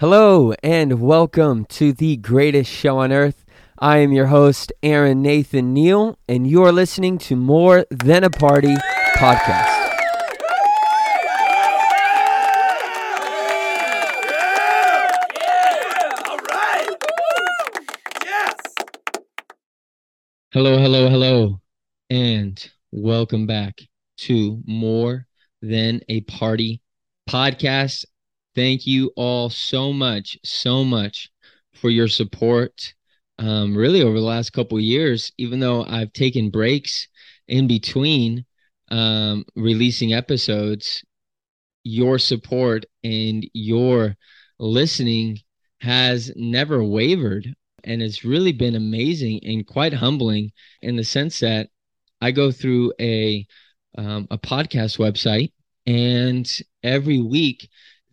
Hello, and welcome to the greatest show on earth. I am your host, Aaron Nathan Neal, and you're listening to More Than a Party podcast. Hello, hello, hello, and welcome back to More Than a Party podcast. Thank you all so much, so much for your support. Um, really, over the last couple years, even though I've taken breaks in between um, releasing episodes, your support and your listening has never wavered and it's really been amazing and quite humbling in the sense that I go through a um, a podcast website, and every week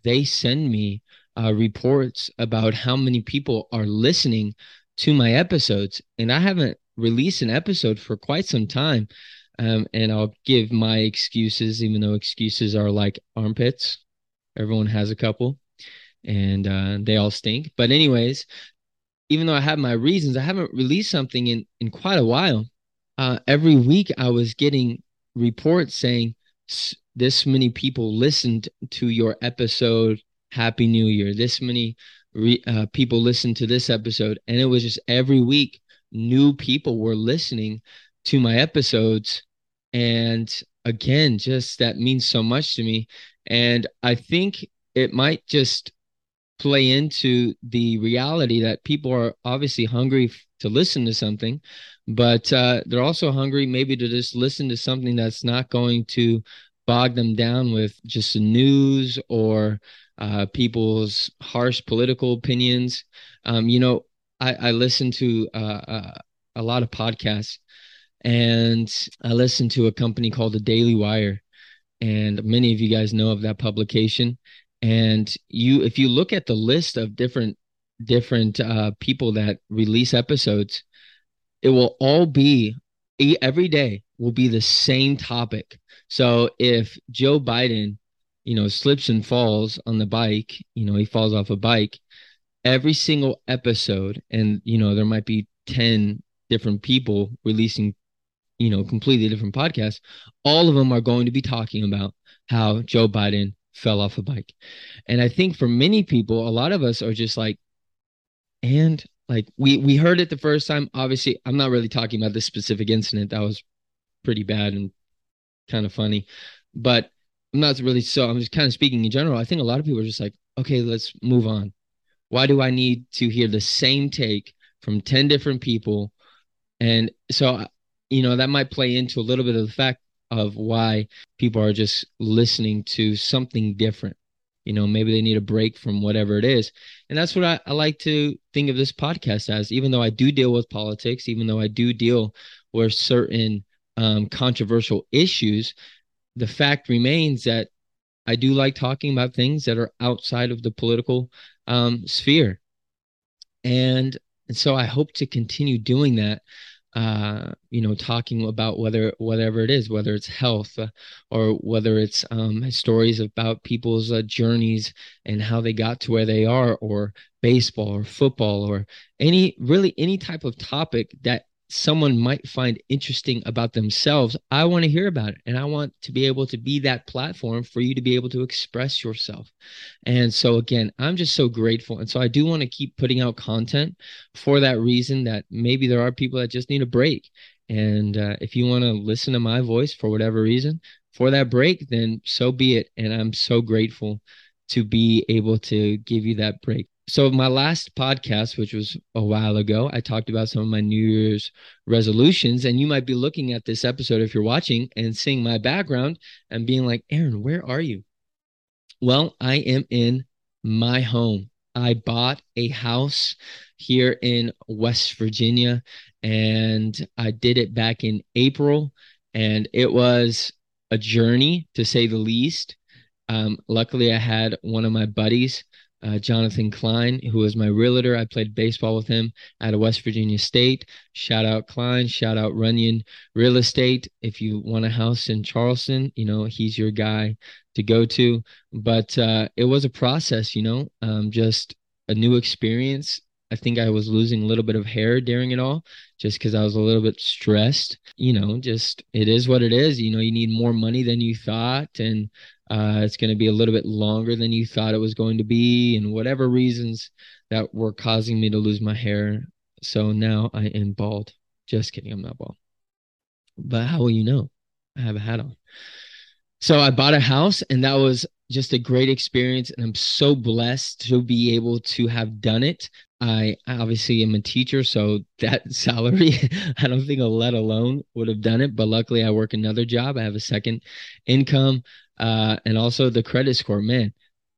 they send me uh, reports about how many people are listening to my episodes, and I haven't released an episode for quite some time. Um, and I'll give my excuses, even though excuses are like armpits. Everyone has a couple, and uh, they all stink. But anyways, even though I have my reasons, I haven't released something in in quite a while. Uh, every week, I was getting reports saying this many people listened to your episode. Happy New Year! This many re, uh, people listened to this episode, and it was just every week new people were listening to my episodes, and again, just that means so much to me. And I think it might just play into the reality that people are obviously hungry to listen to something, but uh, they're also hungry maybe to just listen to something that's not going to bog them down with just the news or uh, people's harsh political opinions. Um, you know, I, I listen to uh, uh a lot of podcasts, and I listen to a company called the Daily Wire, and many of you guys know of that publication and you if you look at the list of different different uh, people that release episodes it will all be every day will be the same topic so if joe biden you know slips and falls on the bike you know he falls off a bike every single episode and you know there might be 10 different people releasing you know completely different podcasts all of them are going to be talking about how joe biden fell off a bike. And I think for many people, a lot of us are just like, and like we we heard it the first time. Obviously, I'm not really talking about this specific incident. That was pretty bad and kind of funny. But I'm not really so I'm just kind of speaking in general. I think a lot of people are just like, okay, let's move on. Why do I need to hear the same take from 10 different people? And so uh, you know, that might play into a little bit of the fact of why people are just listening to something different. You know, maybe they need a break from whatever it is. And that's what I, I like to think of this podcast as, even though I do deal with politics, even though I do deal with certain um, controversial issues, the fact remains that I do like talking about things that are outside of the political um, sphere. And, and so I hope to continue doing that uh, you know, talking about whether whatever it is, whether it's health uh, or whether it's um, stories about people's uh, journeys and how they got to where they are, or baseball or football or any really any type of topic that someone might find interesting about themselves, I want to hear about it. And I want to be able to be that platform for you to be able to express yourself. And so, again, I'm just so grateful. And so, I do want to keep putting out content for that reason that maybe there are people that just need a break. And uh, if you want to listen to my voice for whatever reason for that break, then so be it. And I'm so grateful to be able to give you that break so my last podcast which was a while ago i talked about some of my new year's resolutions and you might be looking at this episode if you're watching and seeing my background and being like aaron where are you? Well i am in my home. I bought a house here in west virginia and i did it back in april and it was a journey to say the least. Um, luckily i had one of my buddies uh, Jonathan Klein, who was my realtor. I played baseball with him at a West Virginia State. Shout out Klein. Shout out Runyon Real Estate. If you want a house in Charleston, you know he's your guy to go to. But uh, it was a process, you know, um, just a new experience. I think I was losing a little bit of hair during it all just because I was a little bit stressed. You know, just it is what it is. You know, you need more money than you thought. And uh, it's going to be a little bit longer than you thought it was going to be, and whatever reasons that were causing me to lose my hair. So now I am bald. Just kidding, I'm not bald. But how will you know? I have a hat on. So I bought a house, and that was just a great experience. And I'm so blessed to be able to have done it. I obviously am a teacher, so that salary, I don't think a let alone would have done it. But luckily, I work another job. I have a second income uh, and also the credit score. Man,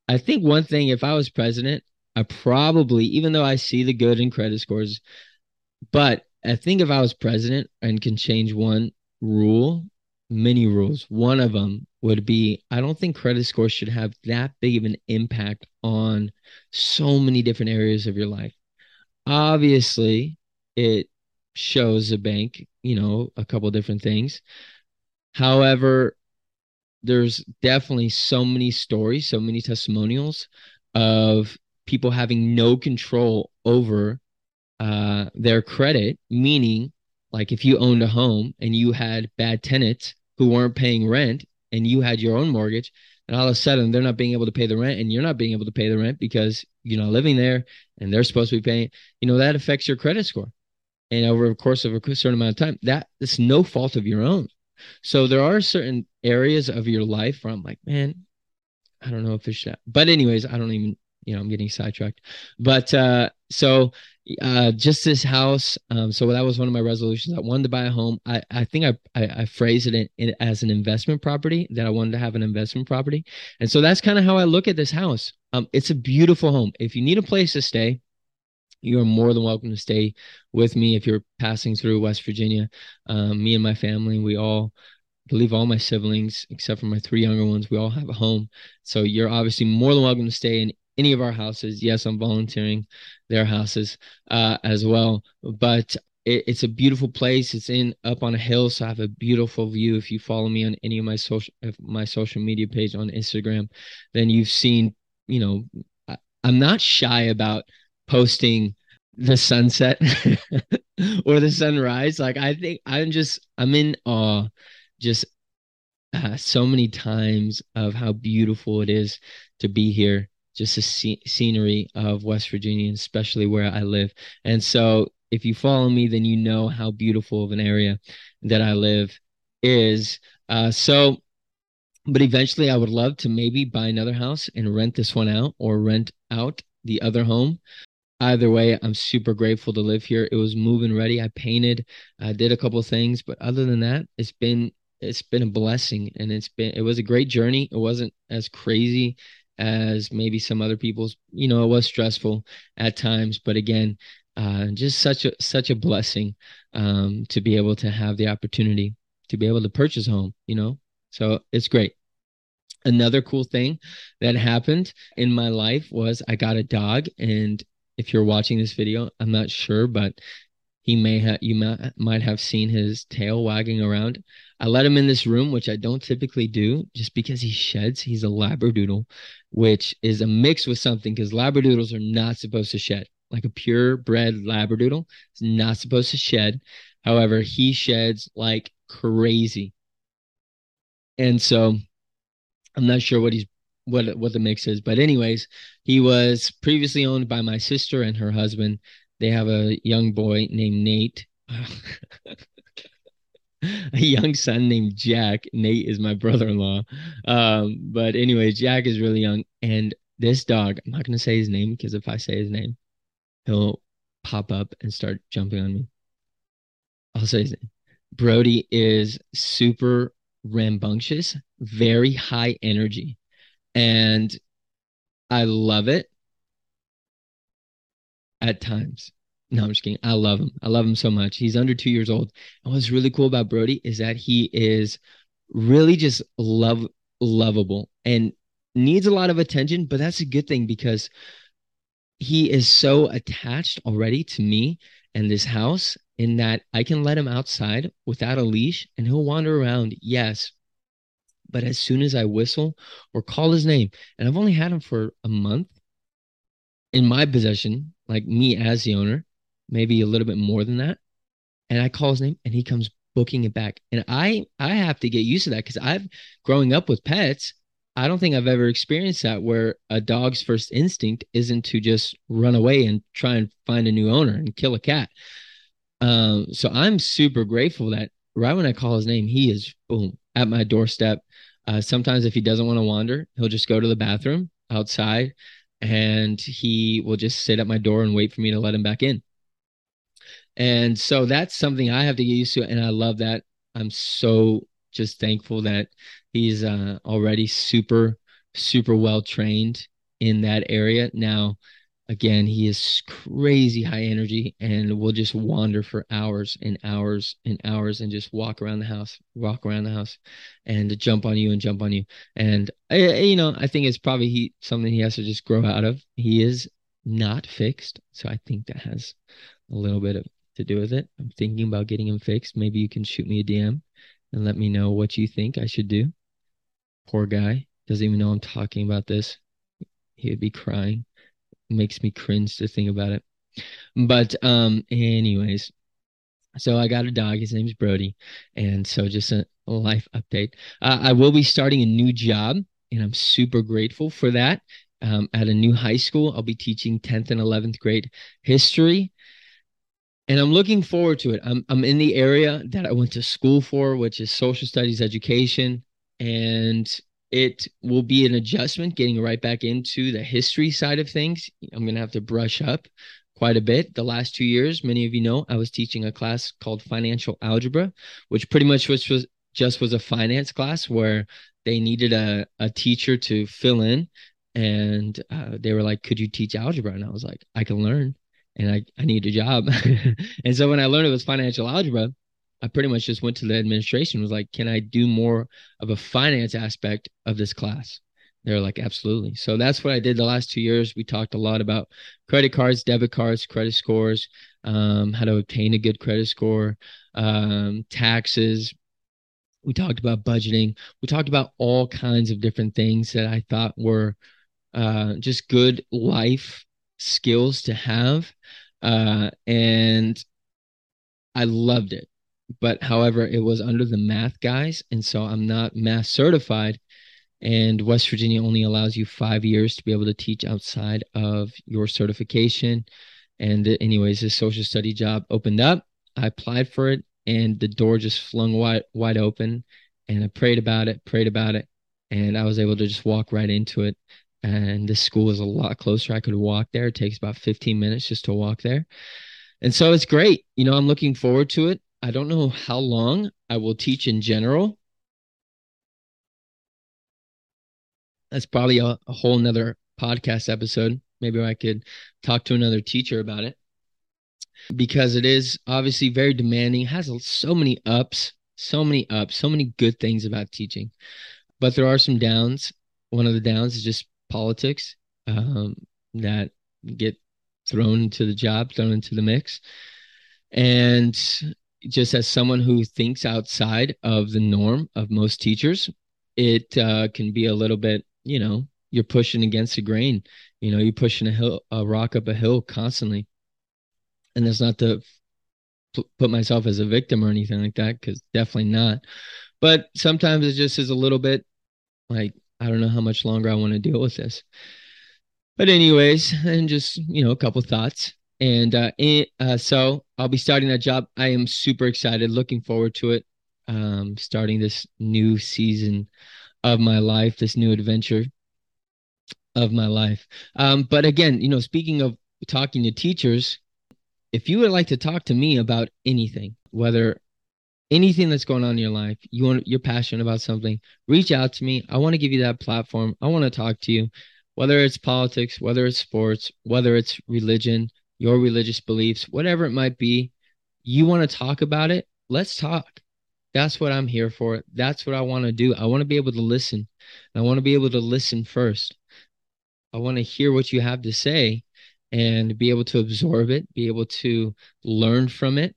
I think one thing, if I was president, I probably, even though I see the good in credit scores, but I think if I was president and can change one rule, many rules, one of them would be I don't think credit scores should have that big of an impact on so many different areas of your life. Obviously, it shows a bank, you know, a couple different things. However, there's definitely so many stories, so many testimonials of people having no control over uh, their credit, meaning like if you owned a home and you had bad tenants who weren't paying rent and you had your own mortgage, and all of a sudden they're not being able to pay the rent and you're not being able to pay the rent because you're not living there and they're supposed to be paying, you know, that affects your credit score. And over the course of a certain amount of time, that it's no fault of your own. So there are certain areas of your life where I'm like, man, I don't know if it's that. But anyways, I don't even, you know, I'm getting sidetracked. But uh so uh just this house. Um, so that was one of my resolutions. I wanted to buy a home. I, I think I, I I phrased it in, in, as an investment property that I wanted to have an investment property. And so that's kind of how I look at this house. Um, it's a beautiful home. If you need a place to stay, you are more than welcome to stay with me if you're passing through West Virginia. Um, me and my family, we all I believe all my siblings, except for my three younger ones, we all have a home. So you're obviously more than welcome to stay in any of our houses. Yes, I'm volunteering their houses uh, as well. But it, it's a beautiful place. It's in up on a hill, so I have a beautiful view. If you follow me on any of my social my social media page on Instagram, then you've seen. You know, I, I'm not shy about posting the sunset or the sunrise. Like I think I'm just I'm in awe just uh, so many times of how beautiful it is to be here. Just the sc- scenery of West Virginia, especially where I live. And so, if you follow me, then you know how beautiful of an area that I live is. Uh, so, but eventually, I would love to maybe buy another house and rent this one out or rent out the other home either way, I'm super grateful to live here. It was moving ready. I painted, I did a couple things, but other than that, it's been it's been a blessing and it's been it was a great journey. It wasn't as crazy as maybe some other people's. You know, it was stressful at times, but again, uh, just such a such a blessing um, to be able to have the opportunity to be able to purchase home. You know, so it's great. Another cool thing that happened in my life was I got a dog and if you're watching this video, I'm not sure, but he may have you might have seen his tail wagging around. I let him in this room, which I don't typically do, just because he sheds. He's a labradoodle, which is a mix with something because labradoodles are not supposed to shed. Like a purebred labradoodle is not supposed to shed. However, he sheds like crazy. And so I'm not sure what he's what what the mix is. But anyways, he was previously owned by my sister and her husband. They have a young boy named Nate. a young son named Jack. Nate is my brother-in-law. Um, but anyway, Jack is really young, and this dog. I'm not gonna say his name because if I say his name, he'll pop up and start jumping on me. I'll say his name. Brody is super rambunctious, very high energy and I love it at times. No, I'm just kidding. I love him. I love him so much. He's under two years old. And what's really cool about Brody is that he is really just love lovable and needs a lot of attention, but that's a good thing because he is so attached already to me and this house in that I can let him outside without a leash and he'll wander around. Yes. But as soon as I whistle or call his name, and I've only had him for a month in my possession, like me as the owner, maybe a little bit more than that. And I call his name and he comes booking it back. And I I have to get used to that because I've growing up with pets, I don't think I've ever experienced that where a dog's first instinct isn't to just run away and try and find a new owner and kill a cat. Um, so I'm super grateful that right when I call his name, he is boom at my doorstep. Uh, sometimes if he doesn't want to wander, he'll just go to the bathroom outside and he will just sit at my door and wait for me to let him back in. And so that's something I have to get used to. And I love that. I'm so just thankful that he's uh, already super, super well trained in that area. Now, again, he is crazy high energy and will just wander for hours and hours and hours and just walk around the house, walk around the house and jump on you and jump on you. And, eh, eh, you know, I think it's probably he, something he has to just grow out of. He is not fixed. So I think that has a little bit of to do with it. I'm thinking about getting him fixed. Maybe you can shoot me a DM and let me know what you think I should do. Poor guy doesn't even know I'm talking about this. He would be crying makes me cringe to think about it. But um, anyways, so I got a dog. His name's Brody, and so just a life update. Uh, I will be starting a new job, and I'm super grateful for that. Um, at a new high school, I'll be teaching 10th and 11th grade history, and I'm looking forward to it. I'm I'm in the area that I went to school for, which is social studies education, and it will be an adjustment getting right back into the history side of things. I'm going to have to brush up quite a bit. The last two years, many of you know, I was teaching a class called financial algebra, which pretty much was, was just was a finance class where they needed a, a teacher to fill in. And uh, they were like, could you teach algebra? And I was like, I can learn and I, I need a job. and so when I learned it was financial algebra, I pretty much just went to the administration was like, can I do more of a finance aspect of this class? They're like, absolutely. So that's what I did the last two years. We talked a lot about credit cards, debit cards, credit scores, um, how to obtain a good credit score, um, taxes. We talked about budgeting. We talked about all kinds of different things that I thought were uh, just good life skills to have. Uh, and I loved it but mm-hmm. however, it was under the math guys, and so I'm not math certified. And West Virginia only allows you five years to be able to teach outside of your certification. And anyways, this social study job opened up. I applied for it, and the door just flung wide wide open. And I prayed about it, prayed about it, and I was able to just walk right into it. And this school is a lot closer. I could walk there. It takes about 15 minutes just to walk there. And so it's great. You know, I'm looking forward to it. I don't know how long I will teach in general. That's probably a, a whole nother podcast episode. Maybe I could talk to another teacher about it because it is obviously very demanding, has so many ups, so many ups, so many good things about teaching. But there are some downs. One of the downs is just politics um, that get thrown into the job, thrown into the mix. And just as someone who thinks outside of the norm of most teachers, it uh, can be a little bit, you know, you're pushing against the grain. You know, you're pushing a hill, a rock up a hill constantly. And that's not to p- put myself as a victim or anything like that, because definitely not. But sometimes it just is a little bit like, I don't know how much longer I want to deal with this. But anyways, and just, you know, a couple thoughts. And uh, uh, so I'll be starting that job. I am super excited, looking forward to it. Um, starting this new season of my life, this new adventure of my life. Um, but again, you know, speaking of talking to teachers, if you would like to talk to me about anything, whether anything that's going on in your life, you want you're passionate about something, reach out to me. I want to give you that platform. I want to talk to you, whether it's politics, whether it's sports, whether it's religion, your religious beliefs, whatever it might be, you want to talk about it, let's talk. That's what I'm here for. That's what I want to do. I want to be able to listen. I want to be able to listen first. I want to hear what you have to say and be able to absorb it, be able to learn from it,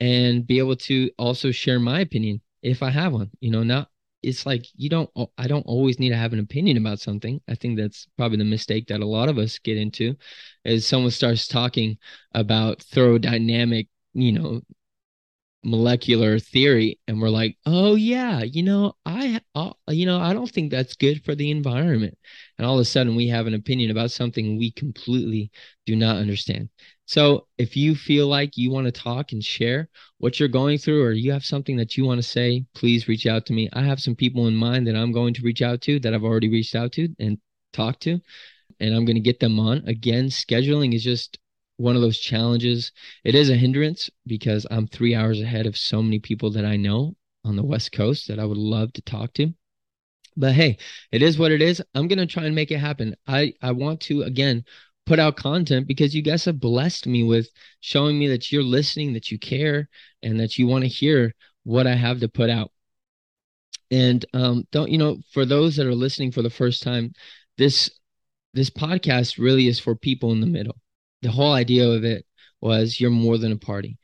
and be able to also share my opinion if I have one. You know, not it's like you don't I don't always need to have an opinion about something. I think that's probably the mistake that a lot of us get into is someone starts talking about thermodynamic, you know, molecular theory and we're like oh yeah you know i uh, you know i don't think that's good for the environment and all of a sudden we have an opinion about something we completely do not understand so if you feel like you want to talk and share what you're going through or you have something that you want to say please reach out to me i have some people in mind that i'm going to reach out to that i've already reached out to and talked to and i'm going to get them on again scheduling is just one of those challenges. It is a hindrance because I'm three hours ahead of so many people that I know on the West Coast that I would love to talk to. But hey, it is what it is. I'm gonna try and make it happen. I I want to again put out content because you guys have blessed me with showing me that you're listening, that you care, and that you want to hear what I have to put out. And um, don't you know, for those that are listening for the first time, this this podcast really is for people in the middle the whole idea of it was you're more than a party.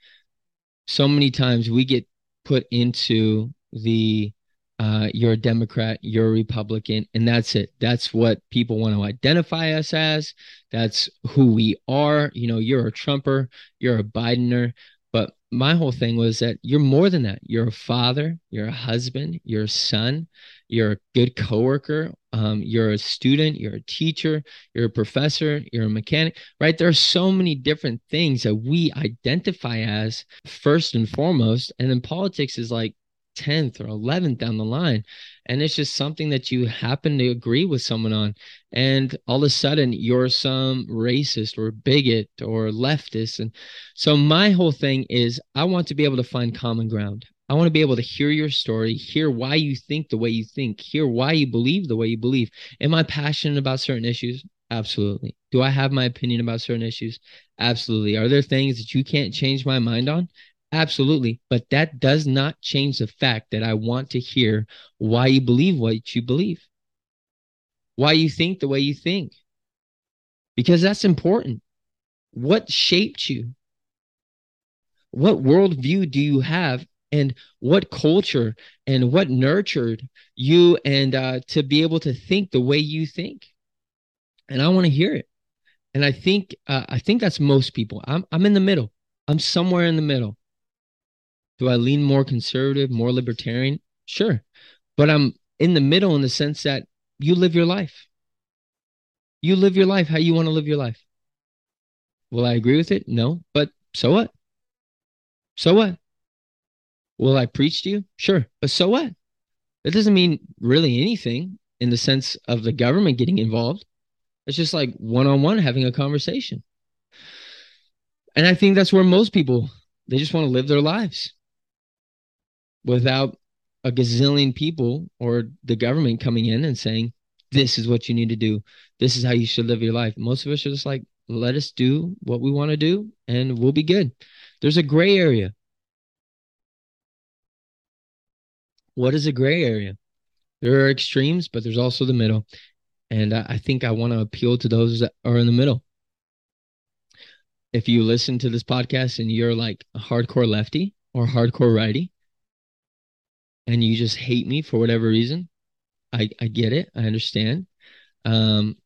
So many times we get put into the uh, you're a Democrat, you're a Republican, and that's it. That's what people want to identify us as. That's who we are. You know, you're a Trumper, you're a Bidener. But my whole thing was that you're more than that. You're a father, you're a husband, you're a son, you're a good coworker, um, you're a student, you're a teacher, you're a professor, you're a mechanic, right? There are so many different things that we identify as first and foremost. And then politics is like 10th or 11th down the line. And it's just something that you happen to agree with someone on. And all of a sudden, you're some racist or bigot or leftist. And so, my whole thing is I want to be able to find common ground. I want to be able to hear your story, hear why you think the way you think, hear why you believe the way you believe. Am I passionate about certain issues? Absolutely. Do I have my opinion about certain issues? Absolutely. Are there things that you can't change my mind on? Absolutely. But that does not change the fact that I want to hear why you believe what you believe, why you think the way you think, because that's important. What shaped you? What worldview do you have? And what culture and what nurtured you and uh, to be able to think the way you think? And i want to hear it. And i think uh, i think that's most people. I'm i'm in the middle. I'm somewhere in the middle do i lean more conservative more libertarian sure but i'm in the middle in the sense that you live your life you live your life how you want to live your life will i agree with it no but so what so what Will I preach to you? Sure. But so what? It doesn't mean really anything in the sense of the government getting involved. It's just like one on one having a conversation. And I think that's where most people they just want to live their lives without a gazillion people or the government coming in and saying, This is what you need to do. This is how you should live your life. Most of us are just like, let us do what we want to do and we'll be good. There's a gray area. what is a gray area? There are extremes, but there's also the middle. And I, think I want to appeal to those that are in the middle. If you listen to this podcast and you're like a hardcore lefty or hardcore righty, and you just hate me for whatever reason, I, I get it. I understand. Um,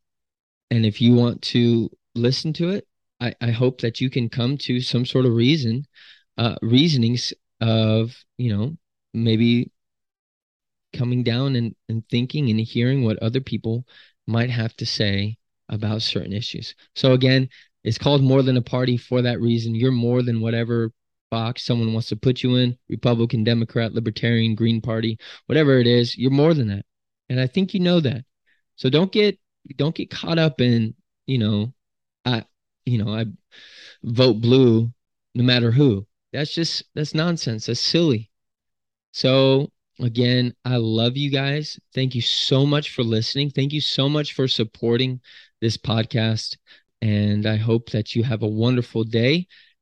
and if you want to listen to it, I, I hope that you can come to some sort of reason, uh, reasonings of, you know, maybe coming down and, and thinking and hearing what other people might have to say about certain issues. So again, it's called more than a party for that reason. You're more than whatever box someone wants to put you in, Republican, Democrat, Libertarian, Green Party, whatever it is, you're more than that. And I think you know that. So don't get don't get caught up in, you know, I you know, I vote blue no matter who. That's just that's nonsense. That's silly. So Again, I love you guys. Thank you so much for listening. Thank you so much for supporting this podcast. And I hope that you have a wonderful day.